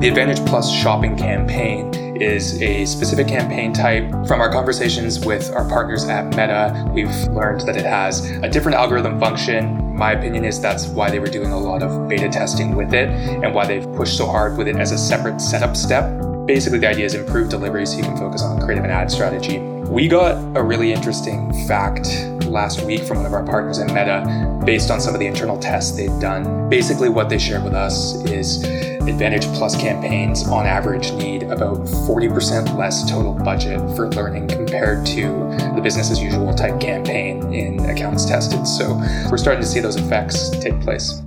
The Advantage Plus shopping campaign is a specific campaign type. From our conversations with our partners at Meta, we've learned that it has a different algorithm function. My opinion is that's why they were doing a lot of beta testing with it and why they've pushed so hard with it as a separate setup step. Basically, the idea is improve delivery so you can focus on creative and ad strategy. We got a really interesting fact last week from one of our partners at Meta based on some of the internal tests they've done. Basically, what they shared with us is Advantage Plus campaigns on average need about 40% less total budget for learning compared to the business as usual type campaign in accounts tested. So we're starting to see those effects take place.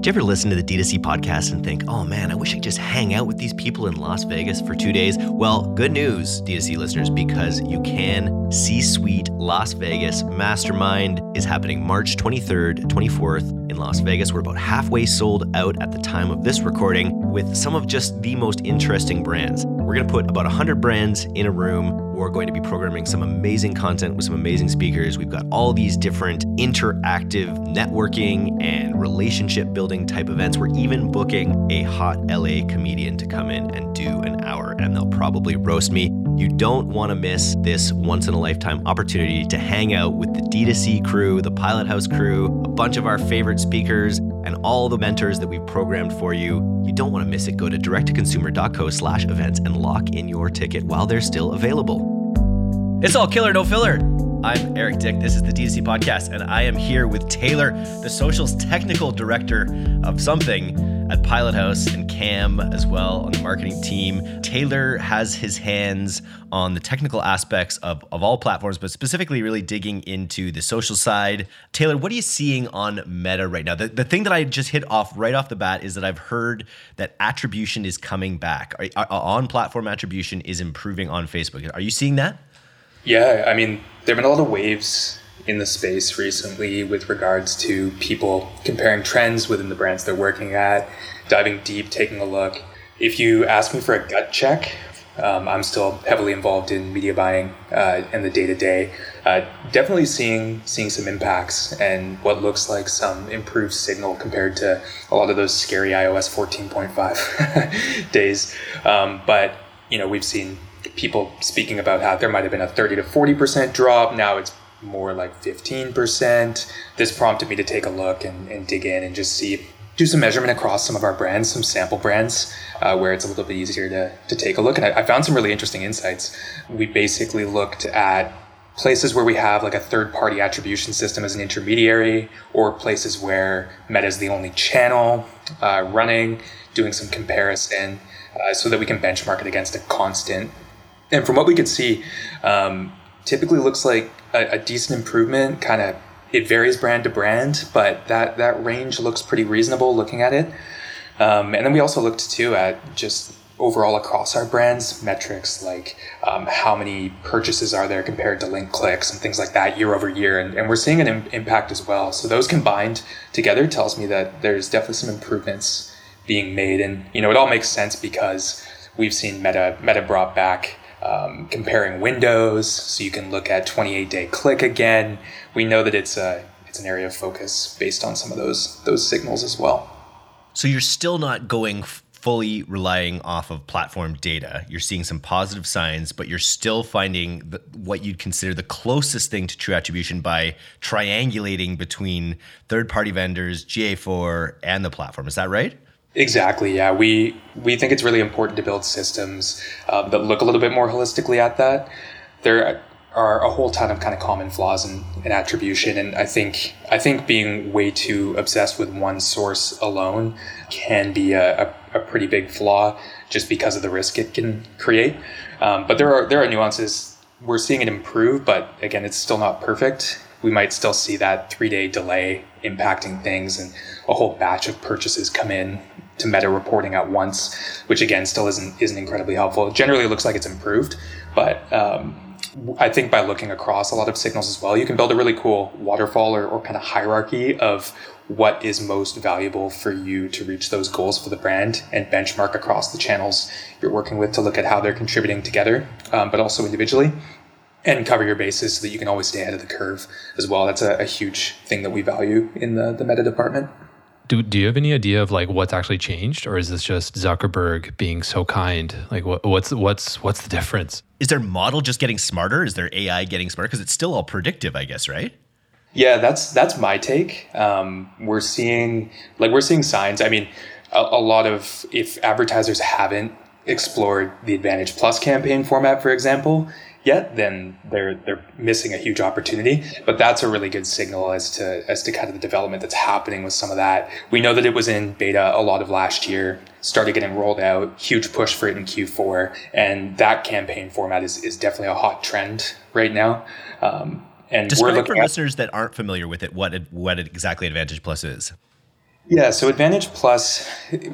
Do you ever listen to the D2C podcast and think, oh man, I wish I could just hang out with these people in Las Vegas for two days? Well, good news, D2C listeners, because you can. C Suite Las Vegas Mastermind is happening March 23rd, 24th in Las Vegas. We're about halfway sold out at the time of this recording with some of just the most interesting brands. We're going to put about 100 brands in a room we're going to be programming some amazing content with some amazing speakers. We've got all these different interactive networking and relationship building type events. We're even booking a hot LA comedian to come in and do an hour, and they'll probably roast me. You don't want to miss this once in a lifetime opportunity to hang out with the D2C crew, the Pilot House crew, a bunch of our favorite speakers, and all the mentors that we've programmed for you. You don't want to miss it. Go to directtoconsumer.co slash events and lock in your ticket while they're still available. It's all killer, no filler. I'm Eric Dyck. This is the D2C podcast, and I am here with Taylor, the socials technical director of something at Pilot House, and Cam as well on the marketing team. Taylor has his hands on the technical aspects of, of all platforms, but specifically really digging into the social side. Taylor, what are you seeing on Meta right now? The, the thing that I just hit off right off the bat is that I've heard that attribution is coming back. On platform attribution is improving on Facebook. Are you seeing that? Yeah, I mean, there have been a lot of waves in the space recently with regards to people comparing trends within the brands they're working at, diving deep, taking a look. If you ask me for a gut check, um, I'm still heavily involved in media buying uh, and the day to day. Definitely seeing seeing some impacts and what looks like some improved signal compared to a lot of those scary iOS 14.5 days. Um, but you know, we've seen people speaking about how there might have been a 30 to 40% drop. Now it's more like 15%. This prompted me to take a look and, and dig in and just see, do some measurement across some of our brands, some sample brands, uh, where it's a little bit easier to, to take a look. And I, I found some really interesting insights. We basically looked at places where we have like a third party attribution system as an intermediary or places where meta is the only channel uh, running doing some comparison uh, so that we can benchmark it against a constant and from what we could see, um, typically looks like a, a decent improvement. Kind of, it varies brand to brand, but that that range looks pretty reasonable looking at it. Um, and then we also looked too at just overall across our brands metrics like um, how many purchases are there compared to link clicks and things like that year over year and, and we're seeing an Im- impact as well so those combined together tells me that there's definitely some improvements being made and you know it all makes sense because we've seen meta meta brought back um, comparing windows, so you can look at 28 day click again. We know that it's a it's an area of focus based on some of those those signals as well. So you're still not going fully relying off of platform data. You're seeing some positive signs, but you're still finding the, what you'd consider the closest thing to true attribution by triangulating between third party vendors, GA4, and the platform. Is that right? Exactly. Yeah, we we think it's really important to build systems um, that look a little bit more holistically at that. There are a whole ton of kind of common flaws in, in attribution, and I think I think being way too obsessed with one source alone can be a, a, a pretty big flaw, just because of the risk it can create. Um, but there are there are nuances. We're seeing it improve, but again, it's still not perfect. We might still see that three day delay impacting things and a whole batch of purchases come in to meta reporting at once, which again still isn't isn't incredibly helpful. It generally looks like it's improved, but um, I think by looking across a lot of signals as well, you can build a really cool waterfall or, or kind of hierarchy of what is most valuable for you to reach those goals for the brand and benchmark across the channels you're working with to look at how they're contributing together, um, but also individually and cover your bases so that you can always stay ahead of the curve as well. That's a, a huge thing that we value in the, the meta department. Do, do you have any idea of like what's actually changed, or is this just Zuckerberg being so kind? Like, what, what's what's what's the difference? Is their model just getting smarter? Is their AI getting smarter? Because it's still all predictive, I guess, right? Yeah, that's that's my take. Um, we're seeing like we're seeing signs. I mean, a, a lot of if advertisers haven't explored the Advantage Plus campaign format, for example, yet, then they're they're missing a huge opportunity. But that's a really good signal as to as to kind of the development that's happening with some of that. We know that it was in beta a lot of last year, started getting rolled out, huge push for it in Q4, and that campaign format is is definitely a hot trend right now. Um, and Describe we're for at, listeners that aren't familiar with it what what exactly Advantage Plus is. Yeah, so Advantage Plus,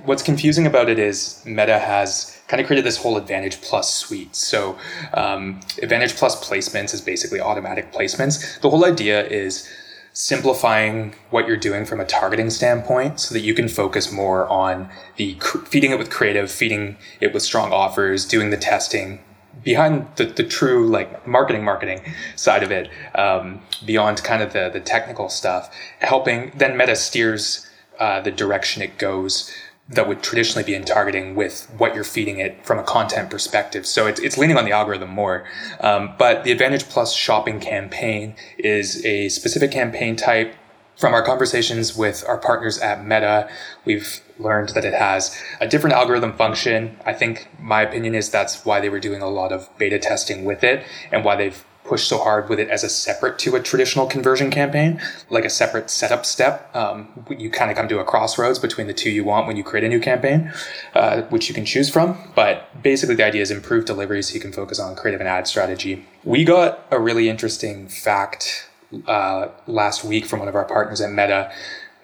what's confusing about it is Meta has kind of created this whole Advantage Plus suite. So um, Advantage Plus placements is basically automatic placements. The whole idea is simplifying what you're doing from a targeting standpoint so that you can focus more on the cr- feeding it with creative, feeding it with strong offers, doing the testing behind the, the true like marketing marketing side of it um, beyond kind of the, the technical stuff helping then meta steers uh, the direction it goes that would traditionally be in targeting with what you're feeding it from a content perspective. So it's, it's leaning on the algorithm more. Um, but the Advantage Plus shopping campaign is a specific campaign type. From our conversations with our partners at Meta, we've learned that it has a different algorithm function. I think my opinion is that's why they were doing a lot of beta testing with it and why they've push so hard with it as a separate to a traditional conversion campaign, like a separate setup step. Um, you kind of come to a crossroads between the two you want when you create a new campaign, uh, which you can choose from. But basically, the idea is improve delivery so you can focus on creative and ad strategy. We got a really interesting fact uh, last week from one of our partners at Meta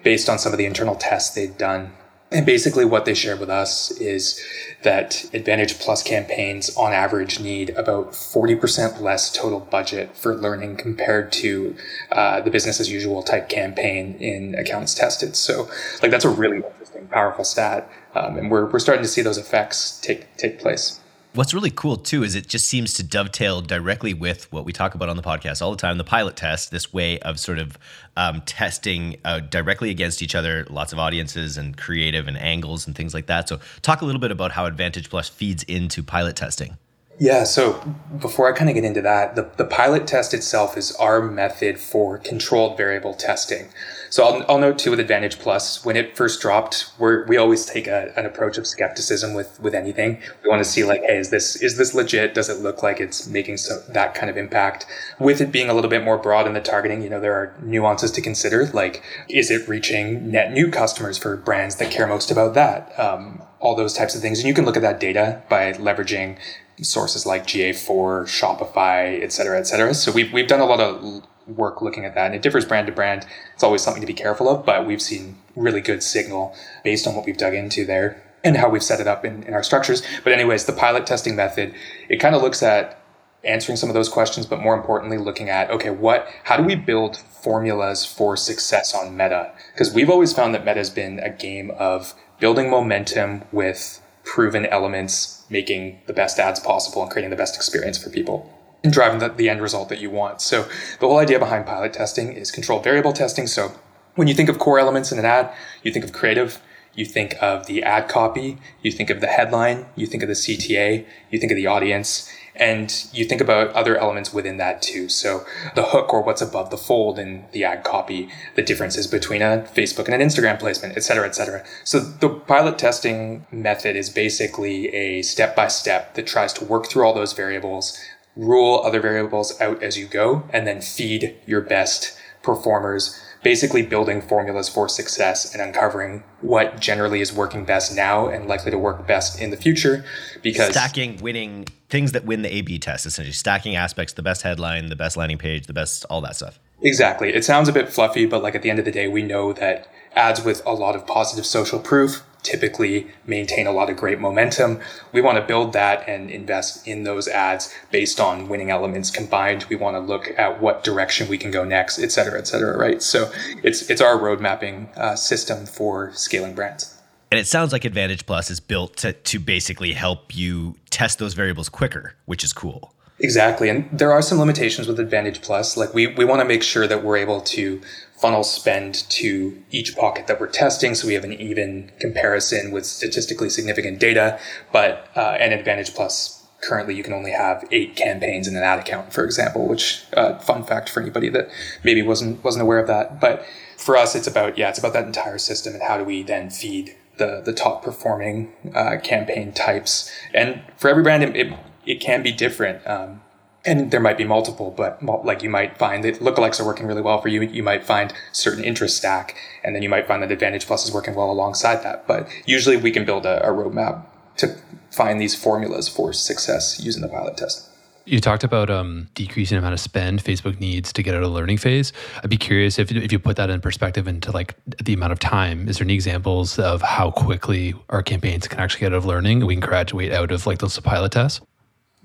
based on some of the internal tests they'd done and basically, what they shared with us is that Advantage Plus campaigns on average need about 40% less total budget for learning compared to uh, the business as usual type campaign in accounts tested. So, like, that's a really interesting, powerful stat. Um, and we're, we're starting to see those effects take, take place. What's really cool too is it just seems to dovetail directly with what we talk about on the podcast all the time the pilot test, this way of sort of um, testing uh, directly against each other, lots of audiences and creative and angles and things like that. So, talk a little bit about how Advantage Plus feeds into pilot testing. Yeah, so before I kind of get into that, the, the pilot test itself is our method for controlled variable testing. So I'll, I'll note too with Advantage Plus, when it first dropped, we we always take a, an approach of skepticism with, with anything. We want to see like, hey, is this, is this legit? Does it look like it's making so, that kind of impact? With it being a little bit more broad in the targeting, you know, there are nuances to consider, like, is it reaching net new customers for brands that care most about that? Um, all those types of things. And you can look at that data by leveraging sources like GA4, Shopify, et cetera, et cetera. So we've, we've done a lot of work looking at that. And it differs brand to brand. It's always something to be careful of, but we've seen really good signal based on what we've dug into there and how we've set it up in, in our structures. But anyways, the pilot testing method, it kind of looks at answering some of those questions, but more importantly, looking at, okay, what, how do we build formulas for success on meta? Because we've always found that meta has been a game of building momentum with proven elements, making the best ads possible and creating the best experience for people and driving the, the end result that you want. So the whole idea behind pilot testing is controlled variable testing. So when you think of core elements in an ad, you think of creative, you think of the ad copy, you think of the headline, you think of the CTA, you think of the audience, and you think about other elements within that too. So the hook or what's above the fold in the ad copy, the differences between a Facebook and an Instagram placement, et cetera, et cetera. So the pilot testing method is basically a step by step that tries to work through all those variables, rule other variables out as you go, and then feed your best performers, basically building formulas for success and uncovering what generally is working best now and likely to work best in the future. Because stacking, winning things that win the A B test, essentially stacking aspects, the best headline, the best landing page, the best, all that stuff. Exactly. It sounds a bit fluffy, but like at the end of the day, we know that ads with a lot of positive social proof typically maintain a lot of great momentum. We want to build that and invest in those ads based on winning elements combined. We want to look at what direction we can go next, et cetera, et cetera, right? So it's, it's our road mapping uh, system for scaling brands. And it sounds like Advantage Plus is built to, to basically help you test those variables quicker, which is cool. Exactly. And there are some limitations with Advantage Plus. Like we, we want to make sure that we're able to funnel spend to each pocket that we're testing so we have an even comparison with statistically significant data. But uh, an Advantage Plus currently you can only have eight campaigns in an ad account, for example, which uh, fun fact for anybody that maybe wasn't wasn't aware of that. But for us, it's about yeah, it's about that entire system and how do we then feed the the top performing uh, campaign types. And for every brand, it, it, it can be different. Um, and there might be multiple, but like you might find that lookalikes are working really well for you. You might find certain interest stack, and then you might find that Advantage Plus is working well alongside that. But usually we can build a, a roadmap to find these formulas for success using the pilot test. You talked about um, decreasing amount of spend Facebook needs to get out of the learning phase. I'd be curious if, if you put that in perspective into like the amount of time. Is there any examples of how quickly our campaigns can actually get out of learning? We can graduate out of like those pilot tests.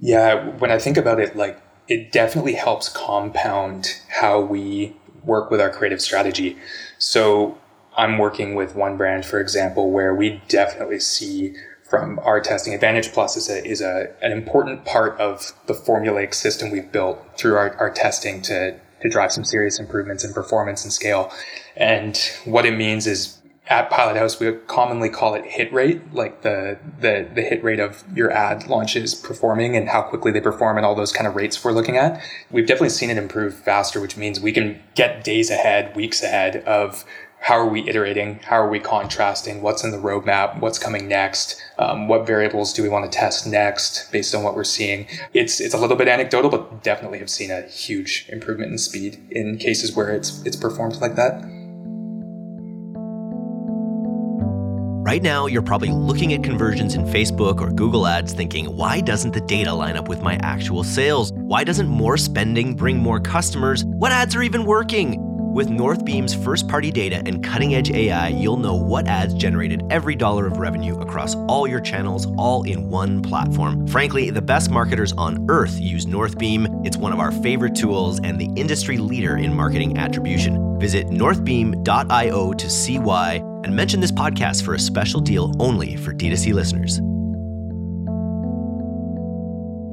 Yeah, when I think about it, like it definitely helps compound how we work with our creative strategy. So I'm working with one brand, for example, where we definitely see from our testing Advantage Plus is a, is a an important part of the formulaic system we've built through our, our testing to to drive some serious improvements in performance and scale. And what it means is at Pilot House, we commonly call it hit rate, like the, the, the hit rate of your ad launches performing and how quickly they perform and all those kind of rates we're looking at. We've definitely seen it improve faster, which means we can get days ahead, weeks ahead of how are we iterating? How are we contrasting? What's in the roadmap? What's coming next? Um, what variables do we want to test next based on what we're seeing? It's it's a little bit anecdotal, but definitely have seen a huge improvement in speed in cases where it's it's performed like that. Right now, you're probably looking at conversions in Facebook or Google Ads thinking, why doesn't the data line up with my actual sales? Why doesn't more spending bring more customers? What ads are even working? With Northbeam's first party data and cutting edge AI, you'll know what ads generated every dollar of revenue across all your channels, all in one platform. Frankly, the best marketers on earth use Northbeam. It's one of our favorite tools and the industry leader in marketing attribution. Visit northbeam.io to see why and mention this podcast for a special deal only for D2C listeners.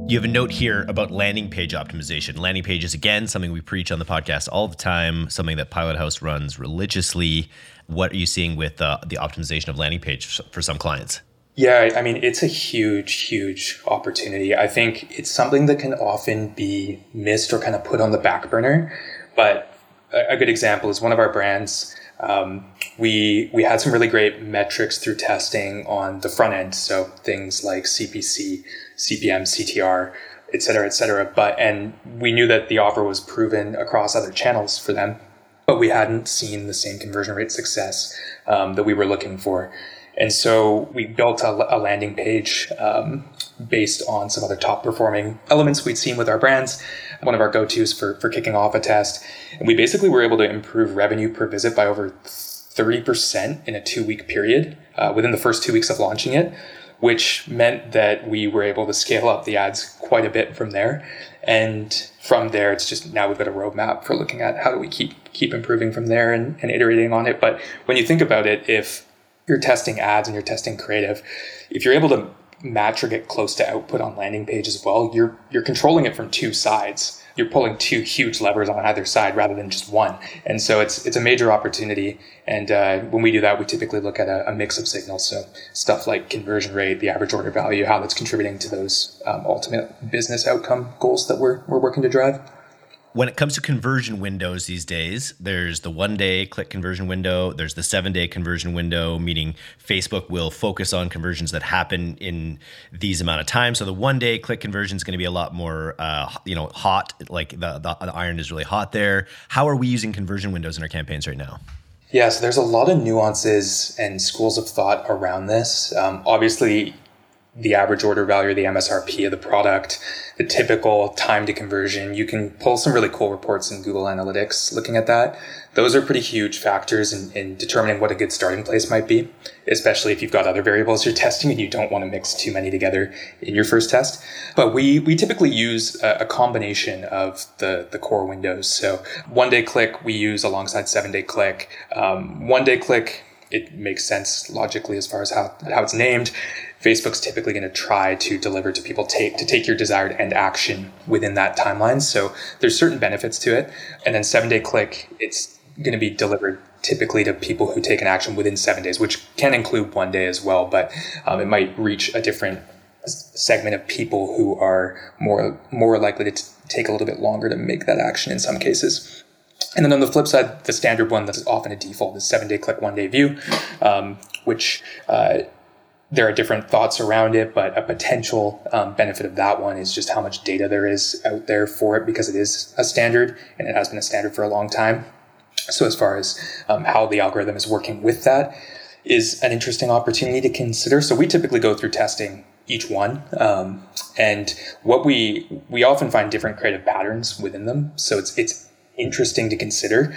You have a note here about landing page optimization. Landing pages, again, something we preach on the podcast all the time, something that Pilot House runs religiously. What are you seeing with uh, the optimization of landing page for some clients? Yeah, I mean, it's a huge, huge opportunity. I think it's something that can often be missed or kind of put on the back burner. But a good example is one of our brands um, we we had some really great metrics through testing on the front end, so things like CPC, CPM, CTR, et cetera, et cetera. But and we knew that the offer was proven across other channels for them, but we hadn't seen the same conversion rate success um, that we were looking for. And so we built a, a landing page um, based on some other top performing elements we'd seen with our brands, one of our go tos for, for kicking off a test. And we basically were able to improve revenue per visit by over 30% in a two week period uh, within the first two weeks of launching it, which meant that we were able to scale up the ads quite a bit from there. And from there, it's just now we've got a roadmap for looking at how do we keep keep improving from there and, and iterating on it. But when you think about it, if you're testing ads and you're testing creative, if you're able to match or get close to output on landing page as well, you're you're controlling it from two sides. You're pulling two huge levers on either side rather than just one, and so it's it's a major opportunity. And uh, when we do that, we typically look at a, a, mix of signals, so stuff like conversion rate, the average order value, how that's contributing to those um, ultimate business outcome goals that we're we're working to drive when it comes to conversion windows these days, there's the one day click conversion window, there's the seven day conversion window, meaning Facebook will focus on conversions that happen in these amount of time. So the one day click conversion is going to be a lot more, uh, you know, hot. Like the, the, the iron is really hot there. How are we using conversion windows in our campaigns right now? Yeah, so there's a lot of nuances and schools of thought around this. Um, obviously, the average order value, the MSRP of the product, the typical time to conversion. You can pull some really cool reports in Google Analytics looking at that. Those are pretty huge factors in, in determining what a good starting place might be, especially if you've got other variables you're testing and you don't want to mix too many together in your first test. But we, we typically use a, a combination of the, the core windows. So one day click we use alongside seven day click. Um, one day click it makes sense logically as far as how, how it's named Facebook's typically going to try to deliver to people take to take your desired end action within that timeline. So there's certain benefits to it. And then seven day click, it's going to be delivered typically to people who take an action within seven days, which can include one day as well, but um, it might reach a different segment of people who are more more likely to t- take a little bit longer to make that action in some cases. And then on the flip side, the standard one that's often a default is seven day click, one day view, um, which uh, there are different thoughts around it, but a potential um, benefit of that one is just how much data there is out there for it because it is a standard and it has been a standard for a long time. So, as far as um, how the algorithm is working with that, is an interesting opportunity to consider. So, we typically go through testing each one, um, and what we we often find different creative patterns within them. So, it's it's interesting to consider.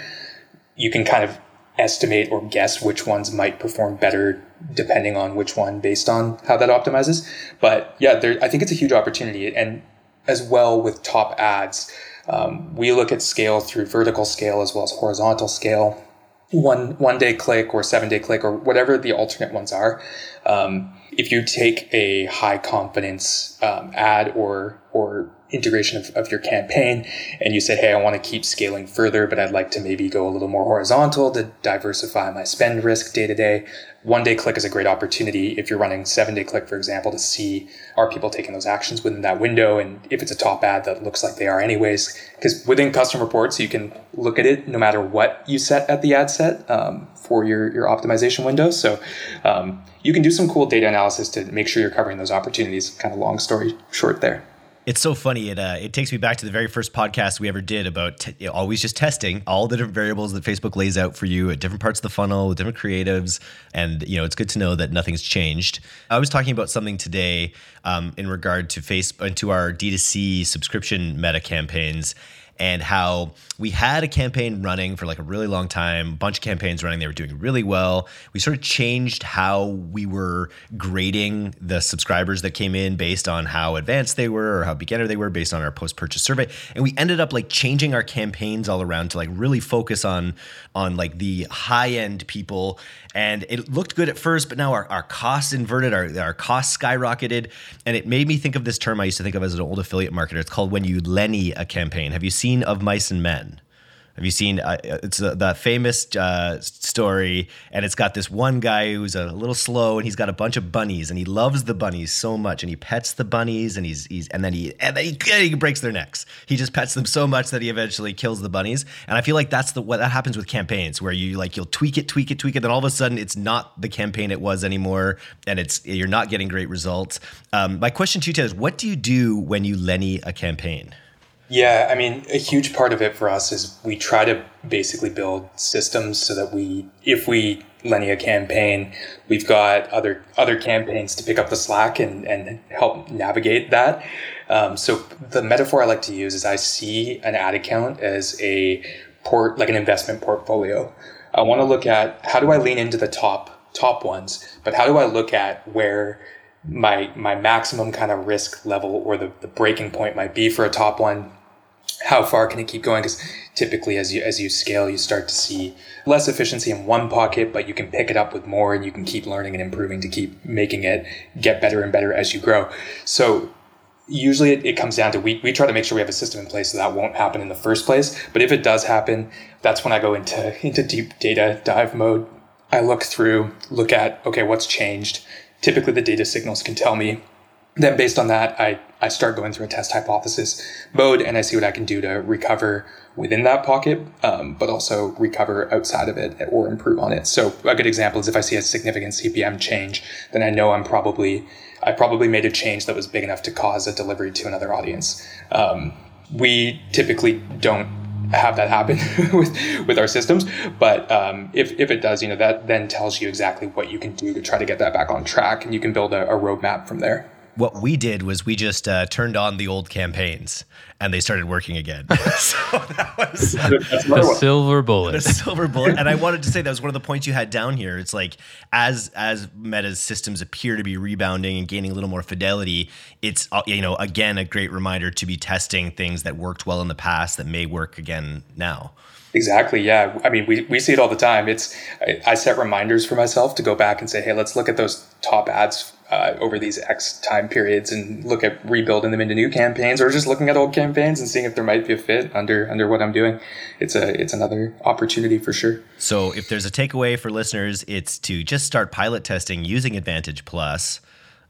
You can kind of estimate or guess which ones might perform better depending on which one based on how that optimizes. But yeah, there, I think it's a huge opportunity. And as well with top ads, um, we look at scale through vertical scale as well as horizontal scale. One one day click or seven day click or whatever the alternate ones are. Um, if you take a high confidence um, ad or or integration of, of your campaign and you said, Hey, I want to keep scaling further, but I'd like to maybe go a little more horizontal to diversify my spend risk day to day. One day click is a great opportunity if you're running seven day click, for example, to see are people taking those actions within that window. And if it's a top ad that looks like they are anyways, because within custom reports, you can look at it no matter what you set at the ad set um, for your, your optimization window. So um, you can do some cool data analysis to make sure you're covering those opportunities. Kind of long story short there. It's so funny. It uh, it takes me back to the very first podcast we ever did about t- always just testing all the different variables that Facebook lays out for you at different parts of the funnel with different creatives, and you know it's good to know that nothing's changed. I was talking about something today um, in regard to Facebook and to our D2C subscription meta campaigns and how we had a campaign running for like a really long time, a bunch of campaigns running. They were doing really well. We sort of changed how we were grading the subscribers that came in based on how advanced they were or how beginner they were based on our post purchase survey. And we ended up like changing our campaigns all around to like really focus on on like the high end people. And it looked good at first, but now our, our costs inverted, our, our costs skyrocketed. And it made me think of this term I used to think of as an old affiliate marketer. It's called when you Lenny a campaign. Have you seen of mice and men? Have you seen? Uh, it's the, the famous uh, story, and it's got this one guy who's a little slow, and he's got a bunch of bunnies, and he loves the bunnies so much, and he pets the bunnies, and he's he's and then he and then he, he breaks their necks. He just pets them so much that he eventually kills the bunnies. And I feel like that's the what that happens with campaigns, where you like you'll tweak it, tweak it, tweak it, then all of a sudden it's not the campaign it was anymore, and it's you're not getting great results. Um, my question to you, Ted, is what do you do when you Lenny a campaign? Yeah, I mean, a huge part of it for us is we try to basically build systems so that we, if we Lenny a campaign, we've got other other campaigns to pick up the slack and, and help navigate that. Um, so the metaphor I like to use is I see an ad account as a port, like an investment portfolio. I want to look at how do I lean into the top top ones, but how do I look at where my my maximum kind of risk level or the, the breaking point might be for a top one how far can it keep going? Because typically, as you as you scale, you start to see less efficiency in one pocket, but you can pick it up with more, and you can keep learning and improving to keep making it get better and better as you grow. So usually it, it, comes down to we, we try to make sure we have a system in place so that won't happen in the first place but if it does happen that's when i go into into deep data dive mode i look through look at okay what's changed typically the data signals can tell me then based on that, I, I start going through a test hypothesis mode and I see what I can do to recover within that pocket, um, but also recover outside of it or improve on it. So a good example is if I see a significant CPM change, then I know I'm probably, I probably made a change that was big enough to cause a delivery to another audience. Um, we typically don't have that happen with with our systems. But um, if if it does, you know that then tells you exactly what you can do to try to get that back on track, and you can build a, a roadmap from there what we did was we just uh, turned on the old campaigns and they started working again. so that was the silver bullet. The silver bullet. And I wanted to say that was one of the points you had down here. It's like as as Meta's systems appear to be rebounding and gaining a little more fidelity, it's uh, you know again a great reminder to be testing things that worked well in the past that may work again now. Exactly. Yeah. I mean, we, we see it all the time. It's I, I, set reminders for myself to go back and say, hey, let's look at those top ads uh, over these X time periods and look at rebuilding them into new campaigns or just looking at old campaigns and seeing if there might be a fit under under what I'm doing. It's a it's another opportunity for sure. So if there's a takeaway for listeners, it's to just start pilot testing using Advantage Plus.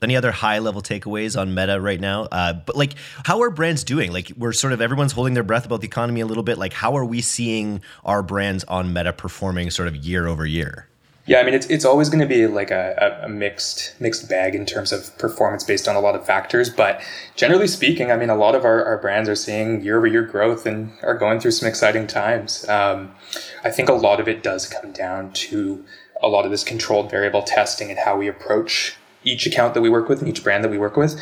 Any other high level takeaways on Meta right now? Uh, but like, how are brands doing? Like, we're sort of everyone's holding their breath about the economy a little bit. Like, how are we seeing our brands on Meta performing sort of year over year? Yeah, I mean it's it's always going to be like a, a, mixed mixed bag in terms of performance based on a lot of factors. But generally speaking, I mean a lot of our, our brands are seeing year over year growth and are going through some exciting times. Um, I think a lot of it does come down to a lot of this controlled variable testing and how we approach each account that we work with and each brand that we work with.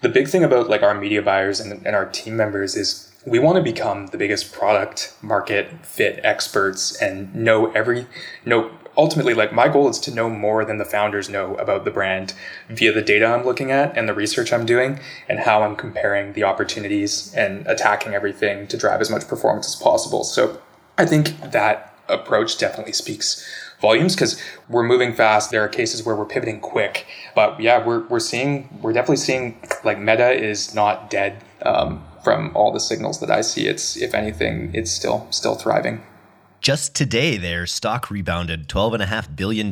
The big thing about like our media buyers and, and our team members is we want to become the biggest product market fit experts and know every know ultimately like my goal is to know more than the founders know about the brand via the data I'm looking at and the research I'm doing and how I'm comparing the opportunities and attacking everything to drive as much performance as possible. So I think that approach definitely speaks volumes because we're moving fast. There are cases where we're pivoting quick, but yeah, we're, we're seeing, we're definitely seeing like meta is not dead. Um, from all the signals that I see, it's if anything, it's still still thriving. Just today, their stock rebounded $12.5 billion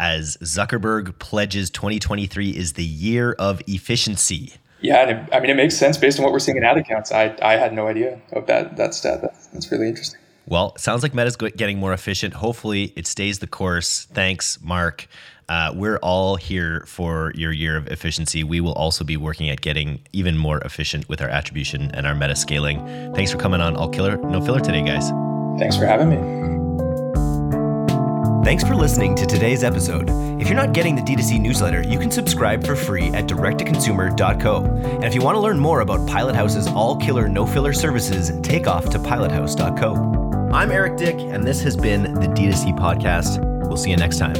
as Zuckerberg pledges 2023 is the year of efficiency. Yeah, it, I mean, it makes sense based on what we're seeing in ad accounts. I, I had no idea of that, that stat. That's, that's really interesting. Well, sounds like Meta's getting more efficient. Hopefully, it stays the course. Thanks, Mark. Uh, we're all here for your year of efficiency. We will also be working at getting even more efficient with our attribution and our meta scaling. Thanks for coming on All Killer No Filler today, guys. Thanks for having me. Thanks for listening to today's episode. If you're not getting the D2C newsletter, you can subscribe for free at directtoconsumer.co. And if you want to learn more about Pilot House's all killer, no filler services, take off to pilothouse.co. I'm Eric Dyck, and this has been the D2C podcast. We'll see you next time.